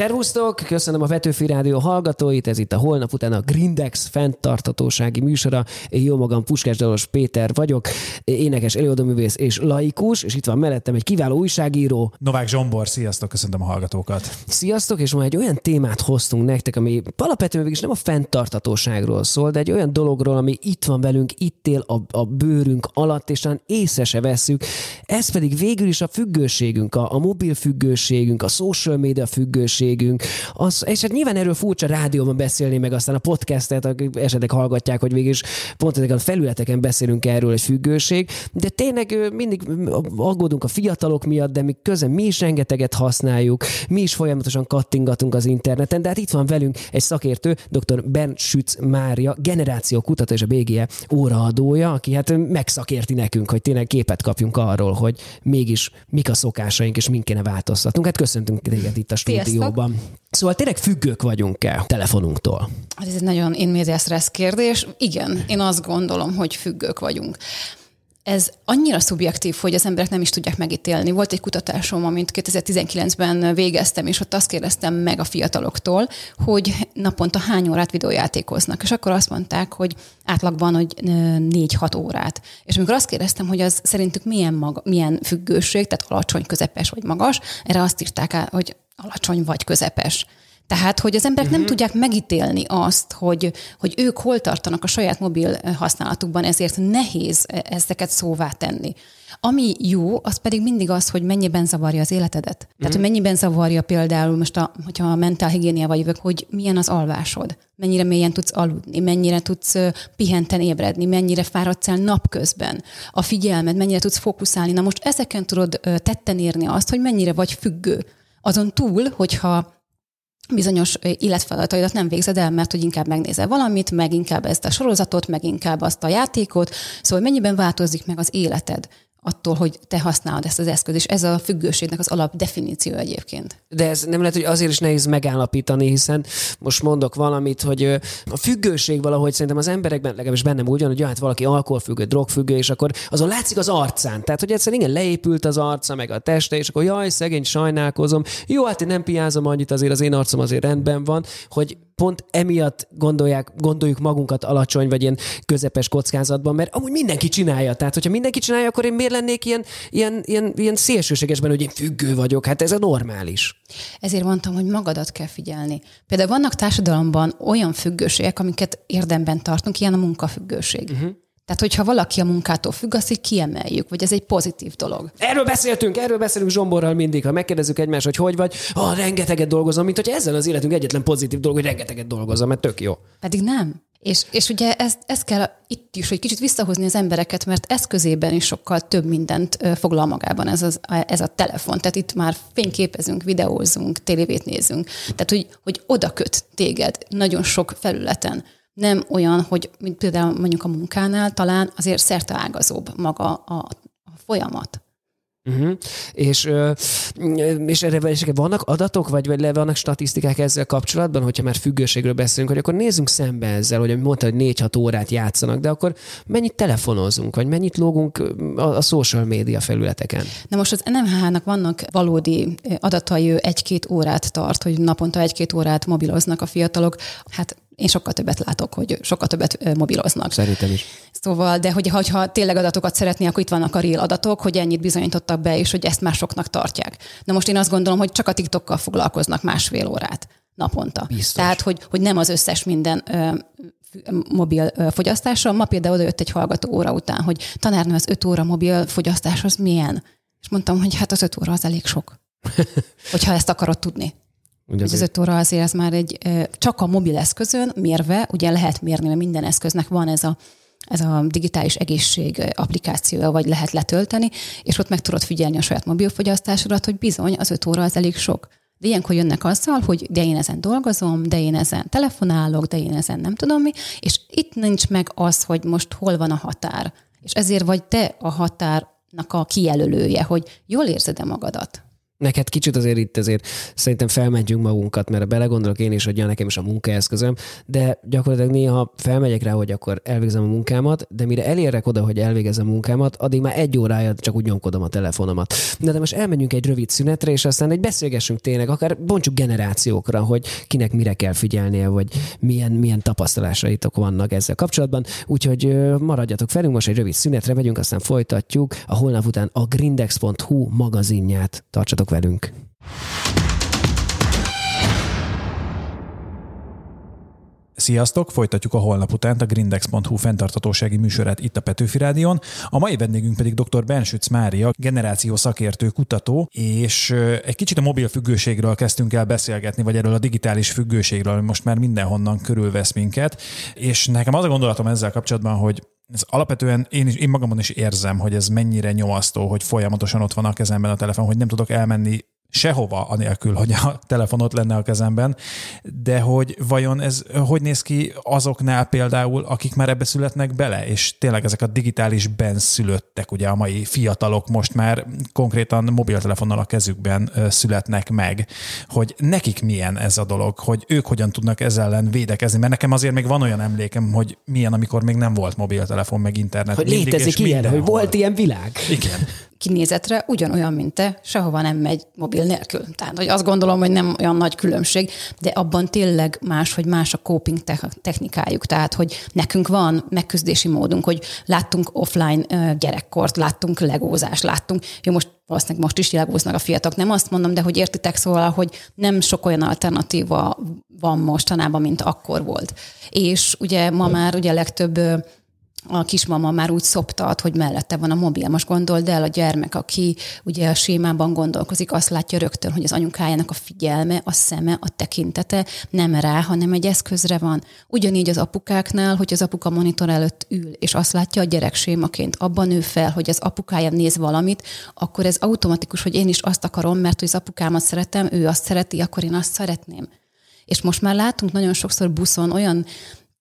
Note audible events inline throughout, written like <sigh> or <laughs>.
Szervusztok, köszönöm a Vetőfi Rádió hallgatóit, ez itt a holnap után a Grindex fenntartatósági műsora. Én jó magam Puskás Dalos Péter vagyok, énekes, előadóművész és laikus, és itt van mellettem egy kiváló újságíró. Novák Zsombor, sziasztok, köszöntöm a hallgatókat. Sziasztok, és ma egy olyan témát hoztunk nektek, ami alapvetően végig nem a fenntartatóságról szól, de egy olyan dologról, ami itt van velünk, itt él a, a bőrünk alatt, és talán észre se veszük. Ez pedig végül is a függőségünk, a, a mobil függőségünk, a social media függőségünk. Az, és hát nyilván erről furcsa rádióban beszélni, meg aztán a podcastet, akik esetleg hallgatják, hogy végig pont ezeken a felületeken beszélünk erről, egy függőség. De tényleg mindig aggódunk a fiatalok miatt, de mi közben mi is rengeteget használjuk, mi is folyamatosan kattingatunk az interneten, de hát itt van velünk egy szakértő, dr. Bernd Schütz Mária, generáció kutató és a BGE óraadója, aki hát megszakérti nekünk, hogy tényleg képet kapjunk arról, hogy mégis mik a szokásaink, és min kéne változtatnunk. Hát köszöntünk téged itt a stúdióban. Szóval tényleg függők vagyunk-e telefonunktól? Hát ez egy nagyon in stressz kérdés. Igen, én azt gondolom, hogy függők vagyunk. Ez annyira szubjektív, hogy az emberek nem is tudják megítélni. Volt egy kutatásom, amit 2019-ben végeztem, és ott azt kérdeztem meg a fiataloktól, hogy naponta hány órát videójátékoznak. És akkor azt mondták, hogy átlagban, hogy 4-6 órát. És amikor azt kérdeztem, hogy az szerintük milyen, maga, milyen függőség, tehát alacsony, közepes vagy magas, erre azt írták, hogy alacsony vagy közepes. Tehát, hogy az emberek uh-huh. nem mhm. tudják megítélni azt, hogy, hogy ők hol tartanak a saját mobil használatukban, ezért nehéz ezeket szóvá tenni. Ami jó, az pedig mindig az, hogy mennyiben zavarja az életedet. Tehát, hogy mhm. mennyiben zavarja például most, a, hogyha a mentálhigiéniával jövök, hogy milyen az alvásod, mennyire mélyen tudsz aludni, mennyire tudsz pihenten ébredni, mennyire fáradsz el napközben, a figyelmed, mennyire tudsz fókuszálni. Na most ezeken tudod tetten érni azt, hogy mennyire vagy függő. Azon túl, hogyha bizonyos életfeladataidat nem végzed el, mert hogy inkább megnézel valamit, meg inkább ezt a sorozatot, meg inkább azt a játékot. Szóval mennyiben változik meg az életed attól, hogy te használod ezt az eszközt, és ez a függőségnek az alap definíció egyébként. De ez nem lehet, hogy azért is nehéz megállapítani, hiszen most mondok valamit, hogy a függőség valahogy szerintem az emberekben, legalábbis bennem úgy van, hogy hát valaki alkoholfüggő, drogfüggő, és akkor azon látszik az arcán. Tehát, hogy egyszerűen igen, leépült az arca, meg a teste, és akkor jaj, szegény, sajnálkozom. Jó, hát én nem piázom annyit, azért az én arcom azért rendben van, hogy pont emiatt gondolják, gondoljuk magunkat alacsony vagy ilyen közepes kockázatban, mert amúgy mindenki csinálja. Tehát, hogyha mindenki csinálja, akkor én miért lennék ilyen, ilyen, ilyen, ilyen szélsőségesben, hogy én függő vagyok? Hát ez a normális. Ezért mondtam, hogy magadat kell figyelni. Például vannak társadalomban olyan függőségek, amiket érdemben tartunk, ilyen a munkafüggőség. Uh-huh. Tehát, hogyha valaki a munkától függ, azt így kiemeljük, vagy ez egy pozitív dolog. Erről beszéltünk, erről beszélünk Zsomborral mindig, ha megkérdezzük egymást, hogy hogy vagy, ah, rengeteget dolgozom, mint hogy ezzel az életünk egyetlen pozitív dolog, hogy rengeteget dolgozom, mert tök jó. Pedig nem. És, és ugye ezt, ezt kell itt is, hogy kicsit visszahozni az embereket, mert eszközében is sokkal több mindent foglal magában ez, az, ez a telefon. Tehát itt már fényképezünk, videózunk, tévévét nézünk. Tehát, hogy, hogy oda köt téged nagyon sok felületen nem olyan, hogy mint például mondjuk a munkánál talán azért szerteágazóbb maga a, a folyamat. Uh-huh. És, és erre és vannak adatok, vagy, vagy le vannak statisztikák ezzel kapcsolatban, hogyha már függőségről beszélünk, hogy akkor nézzünk szembe ezzel, hogy mondta, hogy 4-6 órát játszanak, de akkor mennyit telefonozunk, vagy mennyit lógunk a, a social média felületeken? Na most az NMH-nak vannak valódi adatai, egy-két órát tart, hogy naponta egy-két órát mobiloznak a fiatalok. Hát én sokkal többet látok, hogy sokkal többet mobiloznak. Szerintem is. Szóval, de hogy, ha tényleg adatokat szeretné, akkor itt vannak a real adatok, hogy ennyit bizonyítottak be, és hogy ezt már soknak tartják. Na most én azt gondolom, hogy csak a TikTokkal foglalkoznak másfél órát naponta. Biztos. Tehát, hogy, hogy nem az összes minden ö, mobil fogyasztása. Ma például oda jött egy hallgató óra után, hogy tanárnő, az öt óra mobil fogyasztás az milyen? És mondtam, hogy hát az öt óra az elég sok. <laughs> hogyha ezt akarod tudni. Ugye az öt óra azért ez már egy, csak a mobil eszközön mérve, ugye lehet mérni, mert minden eszköznek van ez a, ez a digitális egészség applikációja, vagy lehet letölteni, és ott meg tudod figyelni a saját mobilfogyasztásodat, hogy bizony az öt óra az elég sok. De ilyenkor jönnek azzal, hogy de én ezen dolgozom, de én ezen telefonálok, de én ezen nem tudom mi, és itt nincs meg az, hogy most hol van a határ. És ezért vagy te a határnak a kijelölője, hogy jól érzed-e magadat. Neked kicsit azért itt azért szerintem felmentjünk magunkat, mert belegondolok én is, hogy ja, nekem is a munkaeszközöm, de gyakorlatilag néha felmegyek rá, hogy akkor elvégzem a munkámat, de mire elérek oda, hogy elvégezem a munkámat, addig már egy órája csak úgy nyomkodom a telefonomat. De, de most elmenjünk egy rövid szünetre, és aztán egy beszélgessünk tényleg, akár bontsuk generációkra, hogy kinek mire kell figyelnie, vagy milyen, milyen tapasztalásaitok vannak ezzel kapcsolatban. Úgyhogy maradjatok felünk, most egy rövid szünetre megyünk, aztán folytatjuk a holnap után a grindex.hu magazinját. Tartsatok velünk! Sziasztok! Folytatjuk a holnap után a grindex.hu fenntartatósági műsorát itt a Petőfi Rádion. A mai vendégünk pedig dr. Bensüc Mária, generáció szakértő, kutató, és egy kicsit a mobil függőségről kezdtünk el beszélgetni, vagy erről a digitális függőségről, ami most már mindenhonnan körülvesz minket. És nekem az a gondolatom ezzel kapcsolatban, hogy ez alapvetően én, is, én magamon is érzem, hogy ez mennyire nyomasztó, hogy folyamatosan ott van a kezemben a telefon, hogy nem tudok elmenni sehova, anélkül, hogy a telefon ott lenne a kezemben, de hogy vajon ez hogy néz ki azoknál például, akik már ebbe születnek bele, és tényleg ezek a digitális benszülöttek, ugye a mai fiatalok most már konkrétan mobiltelefonnal a kezükben születnek meg, hogy nekik milyen ez a dolog, hogy ők hogyan tudnak ezzel ellen védekezni, mert nekem azért még van olyan emlékem, hogy milyen, amikor még nem volt mobiltelefon, meg internet. Hogy létezik ilyen, hogy volt ilyen világ. Igen kinézetre ugyanolyan, mint te, sehova nem megy mobil nélkül. Tehát, hogy azt gondolom, hogy nem olyan nagy különbség, de abban tényleg más, hogy más a coping technikájuk. Tehát, hogy nekünk van megküzdési módunk, hogy láttunk offline gyerekkort, láttunk legózást, láttunk, jó, most valószínűleg most is legóznak a fiatalok, nem azt mondom, de hogy értitek szóval, hogy nem sok olyan alternatíva van mostanában, mint akkor volt. És ugye ma már ugye a legtöbb a kismama már úgy szoptat, hogy mellette van a mobil. Most gondold el a gyermek, aki ugye a sémában gondolkozik, azt látja rögtön, hogy az anyukájának a figyelme, a szeme, a tekintete nem rá, hanem egy eszközre van. Ugyanígy az apukáknál, hogy az apuka monitor előtt ül, és azt látja a gyerek sémaként, abban nő fel, hogy az apukája néz valamit, akkor ez automatikus, hogy én is azt akarom, mert hogy az apukámat szeretem, ő azt szereti, akkor én azt szeretném. És most már látunk nagyon sokszor buszon olyan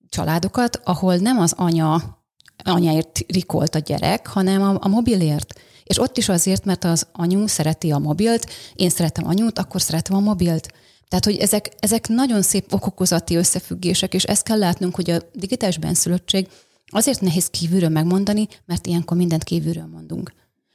családokat, ahol nem az anya anyáért rikolt a gyerek, hanem a, a mobilért. És ott is azért, mert az anyu szereti a mobilt, én szeretem anyút, akkor szeretem a mobilt. Tehát, hogy ezek, ezek nagyon szép okokozati összefüggések, és ezt kell látnunk, hogy a digitális benszülöttség azért nehéz kívülről megmondani, mert ilyenkor mindent kívülről mondunk.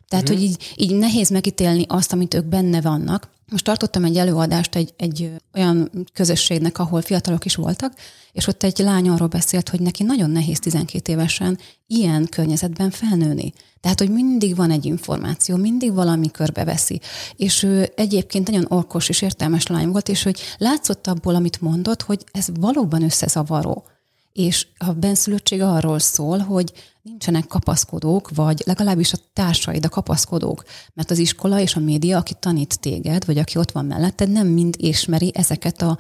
Tehát, mm. hogy így, így nehéz megítélni azt, amit ők benne vannak. Most tartottam egy előadást egy, egy olyan közösségnek, ahol fiatalok is voltak, és ott egy lány arról beszélt, hogy neki nagyon nehéz 12 évesen ilyen környezetben felnőni. Tehát, hogy mindig van egy információ, mindig valami körbeveszi. És ő egyébként nagyon orkos és értelmes lány volt, és hogy látszott abból, amit mondott, hogy ez valóban összezavaró. És a benszülöttség arról szól, hogy nincsenek kapaszkodók, vagy legalábbis a társaid a kapaszkodók. Mert az iskola és a média, aki tanít téged, vagy aki ott van melletted, nem mind ismeri ezeket a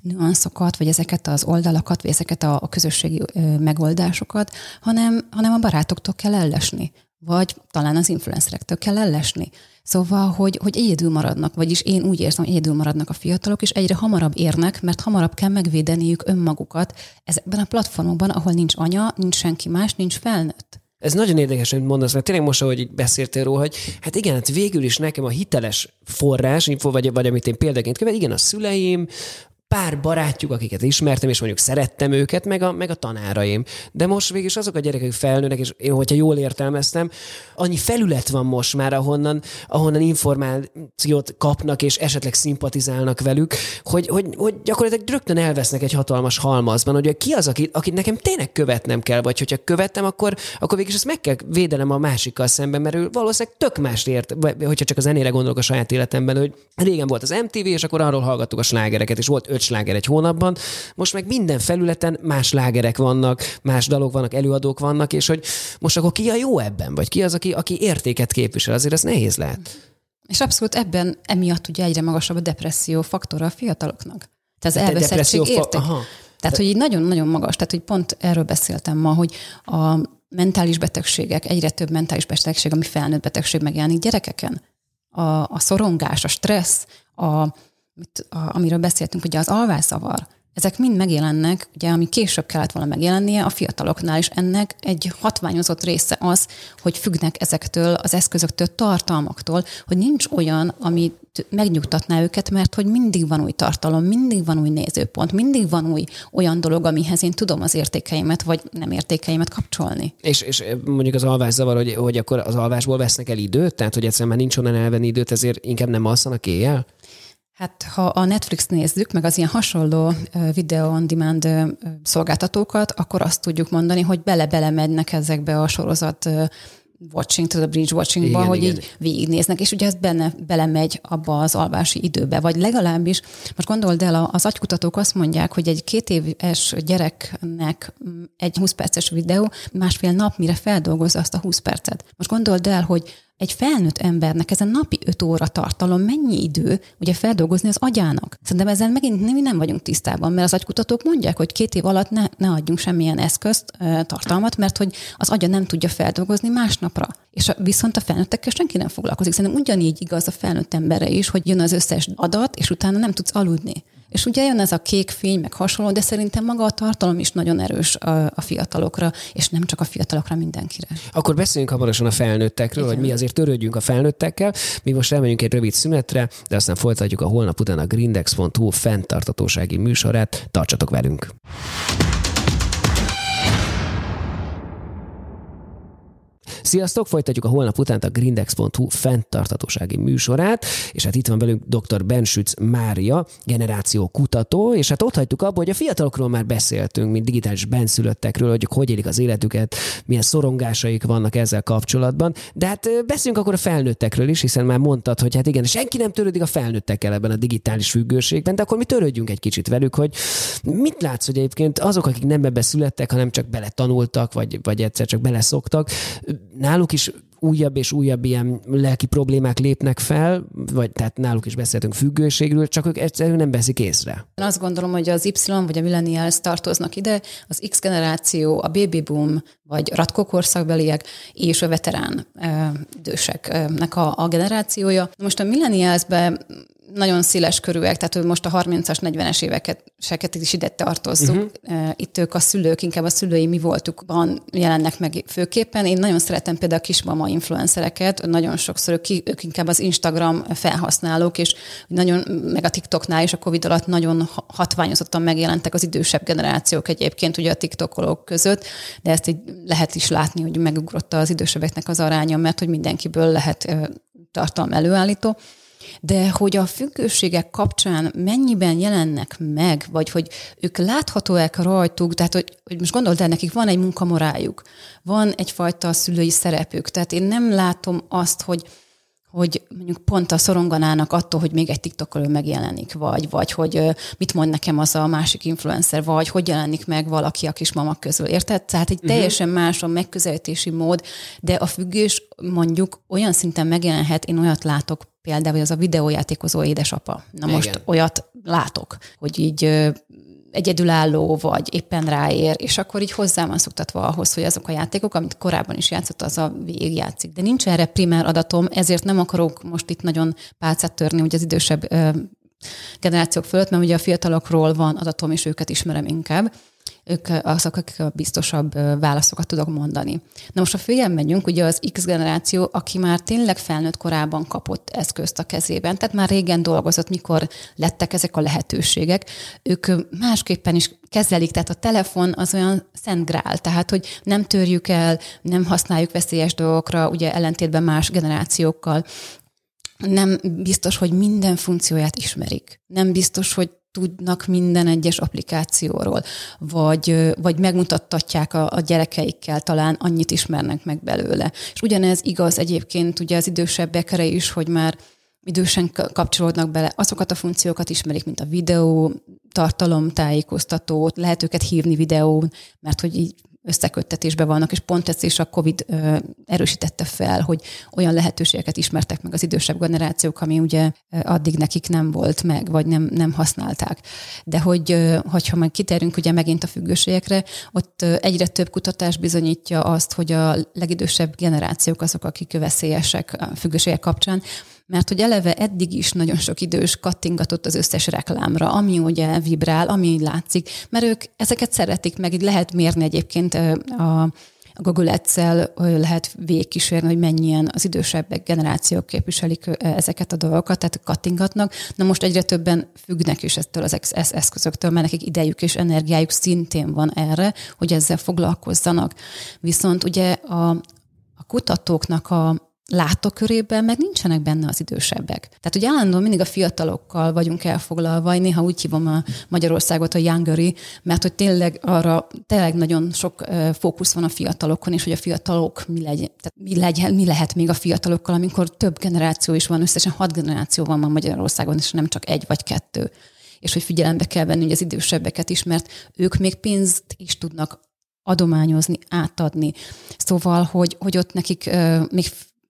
nüanszokat, vagy ezeket az oldalakat, vagy ezeket a, a közösségi megoldásokat, hanem, hanem a barátoktól kell ellesni, vagy talán az influencerektől kell ellesni. Szóval, hogy, hogy egyedül maradnak, vagyis én úgy érzem, hogy egyedül maradnak a fiatalok, és egyre hamarabb érnek, mert hamarabb kell megvédeniük önmagukat ezekben a platformokban, ahol nincs anya, nincs senki más, nincs felnőtt. Ez nagyon érdekes, amit mondasz, mert tényleg most, ahogy beszéltél róla, hogy hát igen, hát végül is nekem a hiteles forrás, vagy, vagy amit én példaként követ, igen, a szüleim, pár barátjuk, akiket ismertem, és mondjuk szerettem őket, meg a, meg a tanáraim. De most végig azok a gyerekek felnőnek, és én, hogyha jól értelmeztem, annyi felület van most már, ahonnan, ahonnan információt kapnak, és esetleg szimpatizálnak velük, hogy, hogy, hogy gyakorlatilag rögtön elvesznek egy hatalmas halmazban, hogy ki az, akit, akit nekem tényleg követnem kell, vagy hogyha követtem, akkor, akkor végig ezt meg kell védenem a másikkal szemben, mert ő valószínűleg tök más ért, vagy hogyha csak a zenére gondolok a saját életemben, hogy régen volt az MTV, és akkor arról hallgattuk a slágereket, és volt öt sláger egy hónapban, most meg minden felületen más slágerek vannak, más dalok vannak, előadók vannak, és hogy most akkor ki a jó ebben, vagy ki az, aki, aki értéket képvisel, azért ez nehéz lehet. És abszolút ebben emiatt ugye egyre magasabb a depresszió faktora a fiataloknak. Tehát az elveszettség érték. Aha. Tehát, hogy így nagyon-nagyon magas. Tehát, hogy pont erről beszéltem ma, hogy a mentális betegségek, egyre több mentális betegség, ami felnőtt betegség megjelenik gyerekeken. A, a szorongás, a stressz, a mit, a, amiről beszéltünk, ugye az alvászavar, ezek mind megjelennek, ugye ami később kellett volna megjelennie a fiataloknál, és ennek egy hatványozott része az, hogy függnek ezektől az eszközöktől, tartalmaktól, hogy nincs olyan, ami megnyugtatná őket, mert hogy mindig van új tartalom, mindig van új nézőpont, mindig van új olyan dolog, amihez én tudom az értékeimet, vagy nem értékeimet kapcsolni. És, és mondjuk az alvás zavar, hogy, hogy akkor az alvásból vesznek el időt, tehát hogy egyszerűen már nincs onnan elvenni időt, ezért inkább nem alszanak éjjel? Hát ha a Netflix nézzük, meg az ilyen hasonló video on demand szolgáltatókat, akkor azt tudjuk mondani, hogy bele-bele megynek ezekbe a sorozat watching, to the bridge watchingba, igen, hogy igen. így végignéznek, és ugye ez benne, belemegy abba az alvási időbe, vagy legalábbis, most gondold el, az agykutatók azt mondják, hogy egy két éves gyereknek egy 20 perces videó másfél nap, mire feldolgozza azt a 20 percet. Most gondold el, hogy egy felnőtt embernek ez a napi 5 óra tartalom mennyi idő ugye feldolgozni az agyának? Szerintem ezzel megint mi nem vagyunk tisztában, mert az agykutatók mondják, hogy két év alatt ne, ne adjunk semmilyen eszközt, tartalmat, mert hogy az agya nem tudja feldolgozni másnapra. És viszont a felnőttekkel senki nem foglalkozik. Szerintem ugyanígy igaz a felnőtt emberre is, hogy jön az összes adat, és utána nem tudsz aludni. És ugye jön ez a kék fény, meg hasonló, de szerintem maga a tartalom is nagyon erős a, a fiatalokra, és nem csak a fiatalokra, mindenkire. Akkor beszéljünk hamarosan a felnőttekről, Igen. hogy mi azért törődjünk a felnőttekkel. Mi most elmegyünk egy rövid szünetre, de aztán folytatjuk a holnap után a grindex.hu fenntartatósági műsorát. Tartsatok velünk! Sziasztok, folytatjuk a holnap után a grindex.hu fenntartatósági műsorát, és hát itt van velünk dr. Bensüc Mária, generáció kutató, és hát ott hagytuk abba, hogy a fiatalokról már beszéltünk, mint digitális benszülöttekről, hogy hogy élik az életüket, milyen szorongásaik vannak ezzel kapcsolatban, de hát beszéljünk akkor a felnőttekről is, hiszen már mondtad, hogy hát igen, senki nem törődik a felnőttekkel ebben a digitális függőségben, de akkor mi törődjünk egy kicsit velük, hogy mit látsz, hogy egyébként azok, akik nem ebbe születtek, hanem csak bele tanultak, vagy, vagy egyszer csak beleszoktak, náluk is újabb és újabb ilyen lelki problémák lépnek fel, vagy tehát náluk is beszéltünk függőségről, csak ők egyszerűen nem veszik észre. Én azt gondolom, hogy az Y vagy a millennials tartoznak ide, az X generáció, a baby boom, vagy ratkókorszakbeliek és a veterán időseknek a, a generációja. Most a millennialsben nagyon széles körűek, tehát hogy most a 30-as, 40-es éveket seket is ide tartozzuk. Uh-huh. Itt ők a szülők, inkább a szülői mi voltukban jelennek meg főképpen. Én nagyon szeretem például a kismama influencereket, nagyon sokszor ők, ők inkább az Instagram felhasználók, és nagyon, meg a TikToknál is a Covid alatt nagyon hatványozottan megjelentek az idősebb generációk egyébként ugye a TikTokolók között, de ezt így lehet is látni, hogy megugrott az idősebbeknek az aránya, mert hogy mindenkiből lehet tartalom előállító de hogy a függőségek kapcsán mennyiben jelennek meg, vagy hogy ők láthatóak rajtuk, tehát hogy, hogy most gondold el, nekik van egy munkamorájuk, van egyfajta szülői szerepük, tehát én nem látom azt, hogy hogy mondjuk pont a szoronganának attól, hogy még egy TikTokoló megjelenik, vagy, vagy hogy mit mond nekem az a másik influencer, vagy hogy jelenik meg valaki a kismamak közül. Érted? Tehát egy uh-huh. teljesen más a megközelítési mód, de a függés mondjuk olyan szinten megjelenhet, én olyat látok például, hogy az a videójátékozó édesapa. Na Igen. most olyat látok, hogy így egyedülálló, vagy éppen ráér, és akkor így hozzá van szoktatva ahhoz, hogy azok a játékok, amit korábban is játszott, az a végigjátszik. De nincs erre primár adatom, ezért nem akarok most itt nagyon pálcát törni, hogy az idősebb generációk fölött, mert ugye a fiatalokról van adatom, és őket ismerem inkább ők azok, akik a biztosabb válaszokat tudok mondani. Na most a följebb megyünk, ugye az X generáció, aki már tényleg felnőtt korában kapott eszközt a kezében, tehát már régen dolgozott, mikor lettek ezek a lehetőségek, ők másképpen is kezelik, tehát a telefon az olyan szent grál, tehát hogy nem törjük el, nem használjuk veszélyes dolgokra, ugye ellentétben más generációkkal, nem biztos, hogy minden funkcióját ismerik. Nem biztos, hogy tudnak minden egyes applikációról, vagy, vagy megmutattatják a, a gyerekeikkel, talán annyit ismernek meg belőle. És ugyanez igaz egyébként ugye az idősebbekre is, hogy már idősen kapcsolódnak bele, azokat a funkciókat ismerik, mint a videó, tartalomtájékoztatót, lehet őket hívni videón, mert hogy így összeköttetésbe vannak, és pont ezt is a COVID erősítette fel, hogy olyan lehetőségeket ismertek meg az idősebb generációk, ami ugye addig nekik nem volt meg, vagy nem, nem használták. De hogy, hogyha meg kiterünk ugye megint a függőségekre, ott egyre több kutatás bizonyítja azt, hogy a legidősebb generációk azok, akik veszélyesek a függőségek kapcsán, mert hogy eleve eddig is nagyon sok idős kattingatott az összes reklámra, ami ugye vibrál, ami látszik, mert ők ezeket szeretik, meg lehet mérni egyébként a Google ads lehet végigkísérni, hogy mennyien az idősebbek generációk képviselik ezeket a dolgokat, tehát kattingatnak. Na most egyre többen függnek is ettől az eszközöktől, mert nekik idejük és energiájuk szintén van erre, hogy ezzel foglalkozzanak. Viszont ugye a, a kutatóknak a látókörében meg nincsenek benne az idősebbek. Tehát, hogy állandóan mindig a fiatalokkal vagyunk elfoglalva, én néha úgy hívom a Magyarországot a youngeri, mert hogy tényleg arra tényleg nagyon sok fókusz van a fiatalokon, és hogy a fiatalok mi legyen, tehát mi, legyen, mi lehet még a fiatalokkal, amikor több generáció is van, összesen hat generáció van ma Magyarországon, és nem csak egy vagy kettő és hogy figyelembe kell venni az idősebbeket is, mert ők még pénzt is tudnak adományozni, átadni. Szóval, hogy, hogy ott nekik uh, még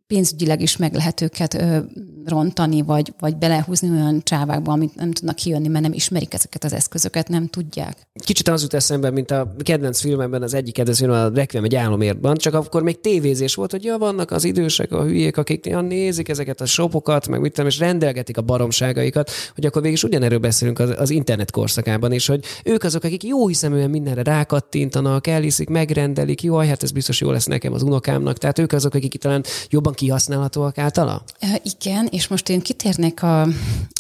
pénzügyileg is meg lehet őket ö, rontani, vagy, vagy belehúzni olyan csávákba, amit nem tudnak kijönni, mert nem ismerik ezeket az eszközöket, nem tudják. Kicsit az jut eszembe, mint a kedvenc filmemben, az egyik kedvenc film, a Requiem egy álomértban, csak akkor még tévézés volt, hogy ja, vannak az idősek, a hülyék, akik ja, nézik ezeket a sopokat, meg mit tudom, és rendelgetik a baromságaikat, hogy akkor végig is ugyanerről beszélünk az, az internet korszakában, és hogy ők azok, akik jó hiszeműen mindenre rákattintanak, elhiszik, megrendelik, jó, hát ez biztos jó lesz nekem az unokámnak, tehát ők azok, akik talán jobban kihasználhatóak általa? Igen, és most én kitérnék a,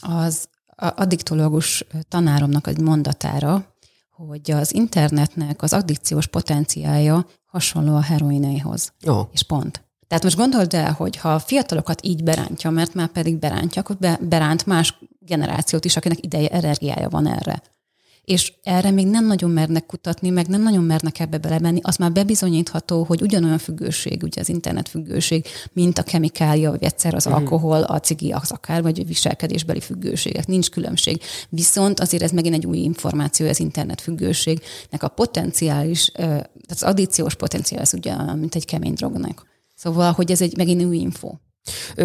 az addiktológus tanáromnak egy mondatára, hogy az internetnek az addikciós potenciája hasonló a heroinéhoz. Oh. És pont. Tehát most gondold el, hogy ha a fiatalokat így berántja, mert már pedig berántja, akkor be, beránt más generációt is, akinek ideje, energiája van erre és erre még nem nagyon mernek kutatni, meg nem nagyon mernek ebbe belemenni, az már bebizonyítható, hogy ugyanolyan függőség, ugye az internet függőség, mint a kemikália, vagy egyszer az uh-huh. alkohol, a cigi, az akár, vagy viselkedésbeli függőségek. Nincs különbség. Viszont azért ez megint egy új információ, az internet függőségnek a potenciális, az addíciós potenciál, ez ugye, mint egy kemény drognak. Szóval, hogy ez egy megint új info.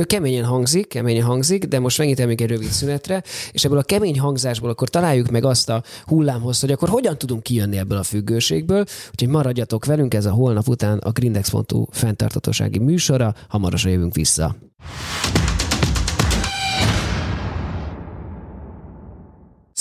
Keményen hangzik, keményen hangzik, de most megint még egy rövid szünetre, és ebből a kemény hangzásból akkor találjuk meg azt a hullámhoz, hogy akkor hogyan tudunk kijönni ebből a függőségből. Úgyhogy maradjatok velünk, ez a holnap után a grindex.hu fenntartatósági műsora, hamarosan jövünk vissza.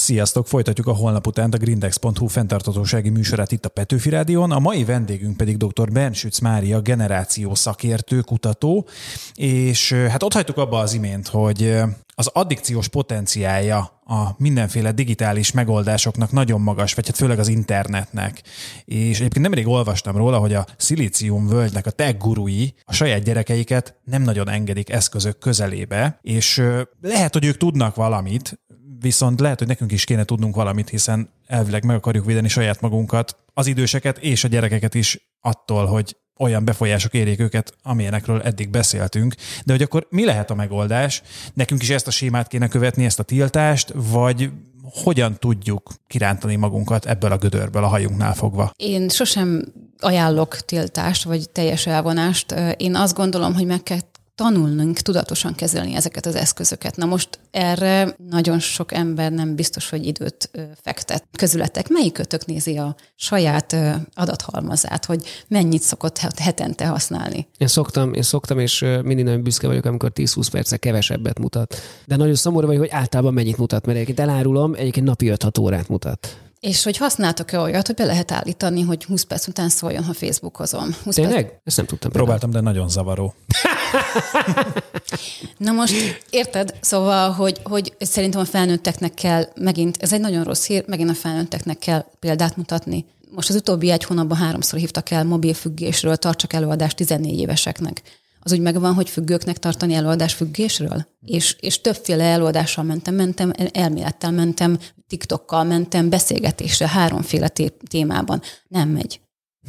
Sziasztok! Folytatjuk a holnap után a grindex.hu fenntartatósági műsorát itt a Petőfi Rádión. A mai vendégünk pedig dr. Bensüc Mária, generáció szakértő, kutató, és hát ott hagytuk abba az imént, hogy az addikciós potenciálja a mindenféle digitális megoldásoknak nagyon magas, vagy hát főleg az internetnek. És egyébként nemrég olvastam róla, hogy a szilícium völgynek a tech gurui a saját gyerekeiket nem nagyon engedik eszközök közelébe, és lehet, hogy ők tudnak valamit, viszont lehet, hogy nekünk is kéne tudnunk valamit, hiszen elvileg meg akarjuk védeni saját magunkat, az időseket és a gyerekeket is attól, hogy olyan befolyások érjék őket, amilyenekről eddig beszéltünk. De hogy akkor mi lehet a megoldás? Nekünk is ezt a sémát kéne követni, ezt a tiltást, vagy hogyan tudjuk kirántani magunkat ebből a gödörből a hajunknál fogva? Én sosem ajánlok tiltást, vagy teljes elvonást. Én azt gondolom, hogy meg kell tanulnunk tudatosan kezelni ezeket az eszközöket. Na most erre nagyon sok ember nem biztos, hogy időt fektet. Közületek, melyik kötök nézi a saját adathalmazát, hogy mennyit szokott hetente használni? Én szoktam, én szoktam, és mindig nagyon büszke vagyok, amikor 10-20 perce kevesebbet mutat. De nagyon szomorú vagyok, hogy általában mennyit mutat, mert egyébként elárulom, egyébként napi 5-6 órát mutat. És hogy használtok-e olyat, hogy be lehet állítani, hogy 20 perc után szóljon, ha Facebookozom. 20 Tényleg? Perc... Ezt nem tudtam. Próbáltam, de nagyon zavaró. <laughs> Na most érted? Szóval, hogy, hogy szerintem a felnőtteknek kell megint, ez egy nagyon rossz hír, megint a felnőtteknek kell példát mutatni. Most az utóbbi egy hónapban háromszor hívtak el mobilfüggésről, tartsak előadást 14 éveseknek az úgy megvan, hogy függőknek tartani előadás függésről? És, és többféle előadással mentem, mentem, elmélettel mentem, TikTokkal mentem, beszélgetésre, háromféle témában. Nem megy.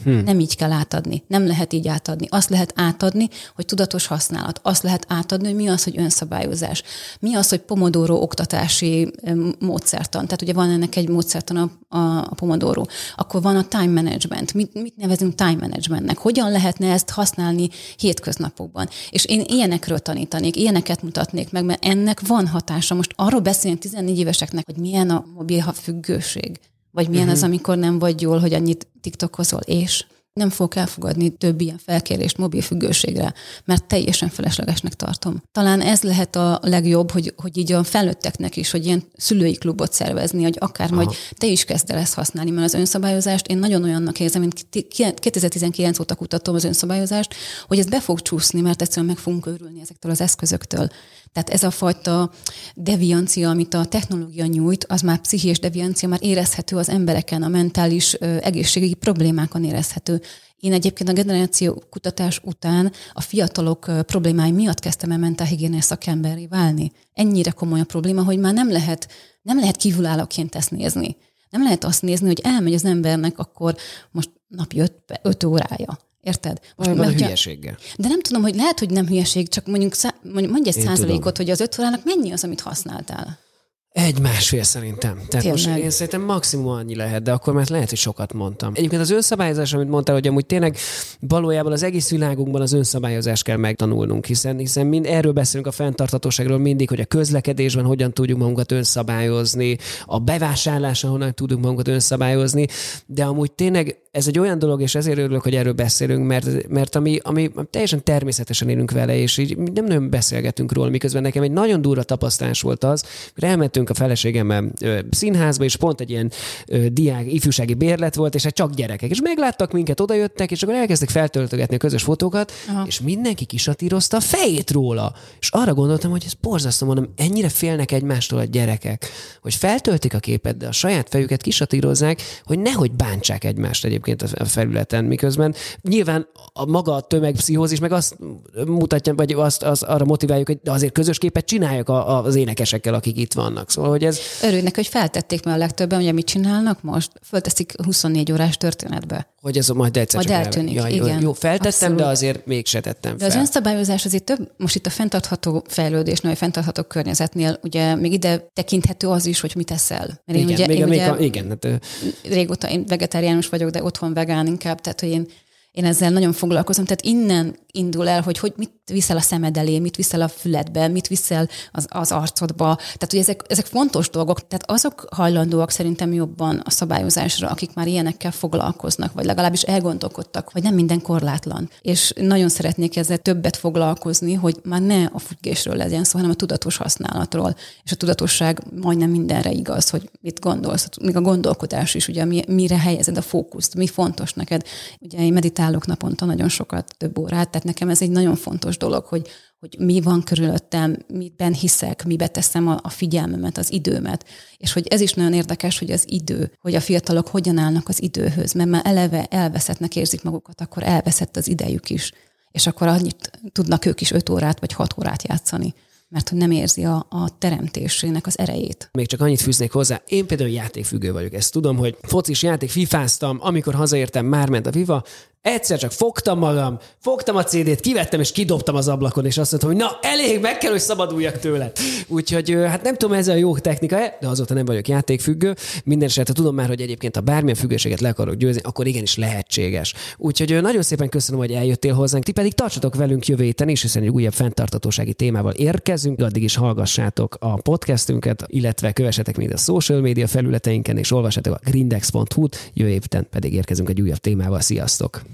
Hmm. Nem így kell átadni. Nem lehet így átadni. Azt lehet átadni, hogy tudatos használat. Azt lehet átadni, hogy mi az, hogy önszabályozás. Mi az, hogy pomodoro oktatási módszertan. Tehát ugye van ennek egy módszertan a, a, a pomodoro. Akkor van a time management. Mit, mit nevezünk time managementnek? Hogyan lehetne ezt használni hétköznapokban? És én ilyenekről tanítanék, ilyeneket mutatnék meg, mert ennek van hatása. Most arról beszélni 14 éveseknek, hogy milyen a mobil függőség vagy milyen uh-huh. az, amikor nem vagy jól, hogy annyit tiktokozol, és nem fogok elfogadni több ilyen felkérést mobil függőségre, mert teljesen feleslegesnek tartom. Talán ez lehet a legjobb, hogy, hogy így a felnőtteknek is, hogy ilyen szülői klubot szervezni, hogy akár Aha. majd te is kezd el ezt használni, mert az önszabályozást én nagyon olyannak érzem, mint 2019 óta kutatom az önszabályozást, hogy ez be fog csúszni, mert egyszerűen meg fogunk őrülni ezektől az eszközöktől. Tehát ez a fajta deviancia, amit a technológia nyújt, az már pszichés deviancia, már érezhető az embereken, a mentális egészségügyi problémákon érezhető. Én egyébként a generáció kutatás után a fiatalok problémái miatt kezdtem el mentálhigiénés szakemberé válni. Ennyire komoly a probléma, hogy már nem lehet, nem lehet kívülállóként ezt nézni. Nem lehet azt nézni, hogy elmegy az embernek akkor most napi öt, öt órája. Érted? Most Olyan a hülyeséggel. De nem tudom, hogy lehet, hogy nem hülyeség, csak mondjuk mondj egy Én százalékot, tudom. hogy az öt órának mennyi az, amit használtál. Egy másfél szerintem. Tehát Tényleg. most én szerintem maximum annyi lehet, de akkor már lehet, hogy sokat mondtam. Egyébként az önszabályozás, amit mondtál, hogy amúgy tényleg valójában az egész világunkban az önszabályozást kell megtanulnunk, hiszen, hiszen mind, erről beszélünk a fenntarthatóságról mindig, hogy a közlekedésben hogyan tudjuk magunkat önszabályozni, a bevásárláson honnan tudunk magunkat önszabályozni, de amúgy tényleg ez egy olyan dolog, és ezért örülök, hogy erről beszélünk, mert, mert ami, ami teljesen természetesen élünk vele, és így nem nagyon beszélgetünk róla, miközben nekem egy nagyon durva tapasztalás volt az, hogy elmentünk a feleségemmel színházba, és pont egy ilyen diák, ifjúsági bérlet volt, és hát csak gyerekek. És megláttak minket, odajöttek, és akkor elkezdtek feltöltögetni a közös fotókat, Aha. és mindenki kisatírozta a fejét róla. És arra gondoltam, hogy ez borzasztó, mondom, ennyire félnek egymástól a gyerekek, hogy feltöltik a képet, de a saját fejüket kisatírozzák, hogy nehogy bántsák egymást egyébként a felületen, miközben nyilván a maga a tömegpszichózis meg azt mutatja, vagy azt, azt arra motiváljuk, hogy de azért közös képet csináljak az énekesekkel, akik itt vannak. Szóval, hogy ez... Örülnek, hogy feltették, mert a legtöbben, ugye mit csinálnak most? Fölteszik 24 órás történetbe. Hogy ez majd egyszer majd eltűnik, ja, igen. Jó, feltettem, Abszolút. de azért mégse tettem fel. De az önszabályozás azért több, most itt a fenntartható fejlődésnél, a fenntartható környezetnél, ugye még ide tekinthető az is, hogy mit teszel. Mert én igen, ugye, még, én még ugye a, igen, hát, régóta én vegetáriánus vagyok, de otthon vegán inkább, tehát hogy én én ezzel nagyon foglalkozom, tehát innen indul el, hogy, hogy mit viszel a szemed elé, mit viszel a füledbe, mit viszel az, az arcodba. Tehát, hogy ezek, ezek fontos dolgok. Tehát azok hajlandóak szerintem jobban a szabályozásra, akik már ilyenekkel foglalkoznak, vagy legalábbis elgondolkodtak, hogy nem minden korlátlan. És nagyon szeretnék ezzel többet foglalkozni, hogy már ne a függésről legyen szó, hanem a tudatos használatról. És a tudatosság majdnem mindenre igaz, hogy mit gondolsz. Még a gondolkodás is, ugye mire helyezed a fókuszt, mi fontos neked. Ugye én meditálok naponta nagyon sokat, több órát, nekem ez egy nagyon fontos dolog, hogy, hogy mi van körülöttem, miben hiszek, mibe teszem a, a figyelmemet, az időmet. És hogy ez is nagyon érdekes, hogy az idő, hogy a fiatalok hogyan állnak az időhöz, mert már eleve elveszettnek érzik magukat, akkor elveszett az idejük is. És akkor annyit tudnak ők is öt órát vagy hat órát játszani mert hogy nem érzi a, a teremtésének az erejét. Még csak annyit fűznék hozzá, én például játékfüggő vagyok, ezt tudom, hogy focis játék, fifáztam, amikor hazaértem, már ment a FIFA, Egyszer csak fogtam magam, fogtam a CD-t, kivettem és kidobtam az ablakon, és azt mondtam, hogy na, elég, meg kell, hogy szabaduljak tőle. Úgyhogy hát nem tudom, ez a jó technika de azóta nem vagyok játékfüggő. Minden esetre tudom már, hogy egyébként ha bármilyen függőséget le akarok győzni, akkor igenis lehetséges. Úgyhogy nagyon szépen köszönöm, hogy eljöttél hozzánk. Ti pedig tartsatok velünk jövő héten is, hiszen egy újabb fenntartatósági témával érkezünk. Addig is hallgassátok a podcastünket, illetve kövessetek még a social media felületeinken, és olvassátok a grindex.hu-t. Jövő héten pedig érkezünk egy újabb témával. Sziasztok!